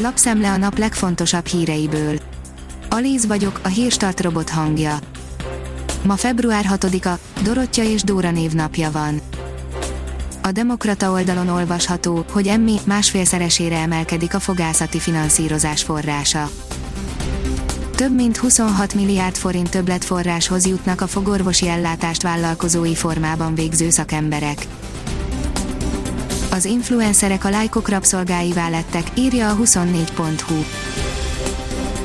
Lapszemle a nap legfontosabb híreiből. Alíz vagyok, a hírstart robot hangja. Ma február 6-a, Dorottya és Dóra névnapja van. A Demokrata oldalon olvasható, hogy emmi másfélszeresére emelkedik a fogászati finanszírozás forrása. Több mint 26 milliárd forint többletforráshoz jutnak a fogorvosi ellátást vállalkozói formában végző szakemberek. Az influencerek a lájkok rabszolgáivá lettek, írja a 24.hu.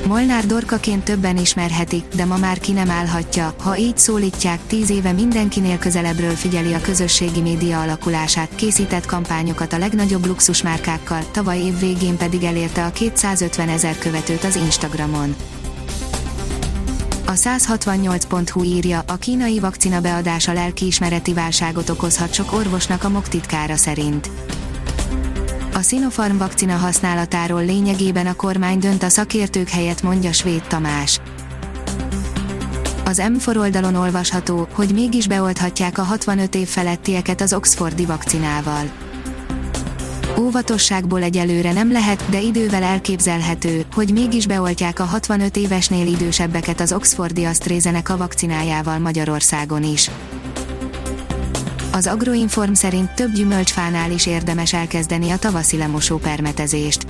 Molnár Dorkaként többen ismerhetik, de ma már ki nem állhatja, ha így szólítják, tíz éve mindenkinél közelebbről figyeli a közösségi média alakulását, készített kampányokat a legnagyobb luxusmárkákkal, tavaly év végén pedig elérte a 250 ezer követőt az Instagramon. A 168.hu írja, a kínai vakcina beadása lelkiismereti válságot okozhat sok orvosnak a moktitkára szerint. A Sinopharm vakcina használatáról lényegében a kormány dönt a szakértők helyett mondja Svéd Tamás. Az M4 oldalon olvasható, hogy mégis beolthatják a 65 év felettieket az Oxfordi vakcinával. Óvatosságból egyelőre nem lehet, de idővel elképzelhető, hogy mégis beoltják a 65 évesnél idősebbeket az Oxfordi AstraZeneca vakcinájával Magyarországon is. Az Agroinform szerint több gyümölcsfánál is érdemes elkezdeni a tavaszi lemosó permetezést.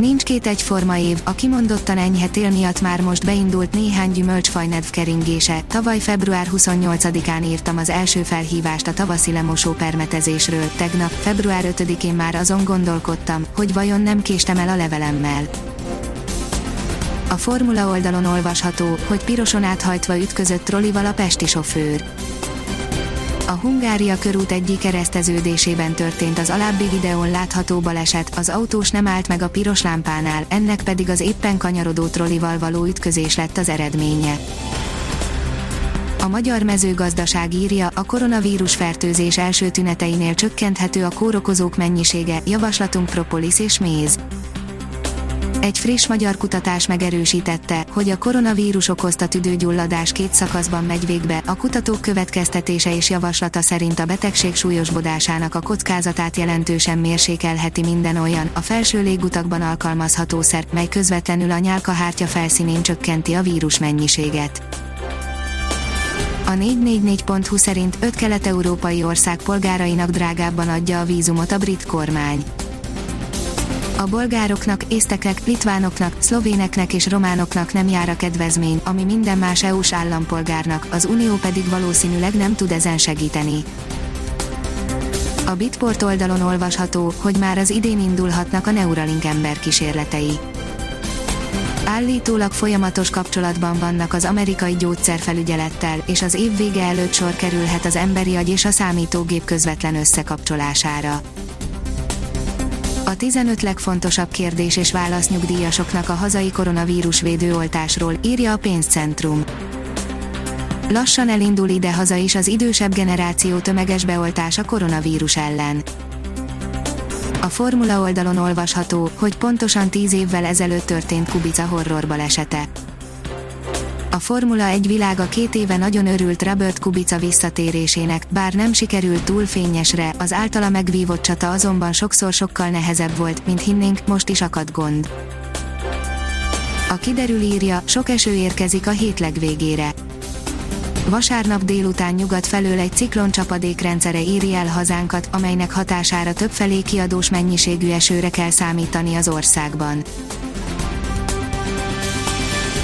Nincs két egyforma év, a kimondottan enyhe tél miatt már most beindult néhány gyümölcsfaj keringése. Tavaly február 28-án írtam az első felhívást a tavaszi lemosó permetezésről, tegnap, február 5-én már azon gondolkodtam, hogy vajon nem késtem el a levelemmel. A formula oldalon olvasható, hogy piroson áthajtva ütközött trollival a pesti sofőr a Hungária körút egyik kereszteződésében történt az alábbi videón látható baleset, az autós nem állt meg a piros lámpánál, ennek pedig az éppen kanyarodó trollival való ütközés lett az eredménye. A magyar mezőgazdaság írja, a koronavírus fertőzés első tüneteinél csökkenthető a kórokozók mennyisége, javaslatunk propolis és méz. Egy friss magyar kutatás megerősítette, hogy a koronavírus okozta tüdőgyulladás két szakaszban megy végbe. A kutatók következtetése és javaslata szerint a betegség súlyosbodásának a kockázatát jelentősen mérsékelheti minden olyan, a felső légutakban alkalmazható szer, mely közvetlenül a nyálkahártya felszínén csökkenti a vírus mennyiséget. A 444.hu szerint 5 kelet-európai ország polgárainak drágábban adja a vízumot a brit kormány a bolgároknak, észtekek, litvánoknak, szlovéneknek és románoknak nem jár a kedvezmény, ami minden más EU-s állampolgárnak, az Unió pedig valószínűleg nem tud ezen segíteni. A Bitport oldalon olvasható, hogy már az idén indulhatnak a Neuralink ember kísérletei. Állítólag folyamatos kapcsolatban vannak az amerikai gyógyszerfelügyelettel, és az év vége előtt sor kerülhet az emberi agy és a számítógép közvetlen összekapcsolására a 15 legfontosabb kérdés és válasz nyugdíjasoknak a hazai koronavírus védőoltásról, írja a pénzcentrum. Lassan elindul ide-haza is az idősebb generáció tömeges beoltása koronavírus ellen. A Formula oldalon olvasható, hogy pontosan 10 évvel ezelőtt történt Kubica horror balesete. Formula 1 világa két éve nagyon örült Robert Kubica visszatérésének, bár nem sikerült túl fényesre, az általa megvívott csata azonban sokszor sokkal nehezebb volt, mint hinnénk, most is akad gond. A kiderül írja, sok eső érkezik a hét legvégére. Vasárnap délután nyugat felől egy ciklon csapadékrendszere éri el hazánkat, amelynek hatására többfelé kiadós mennyiségű esőre kell számítani az országban.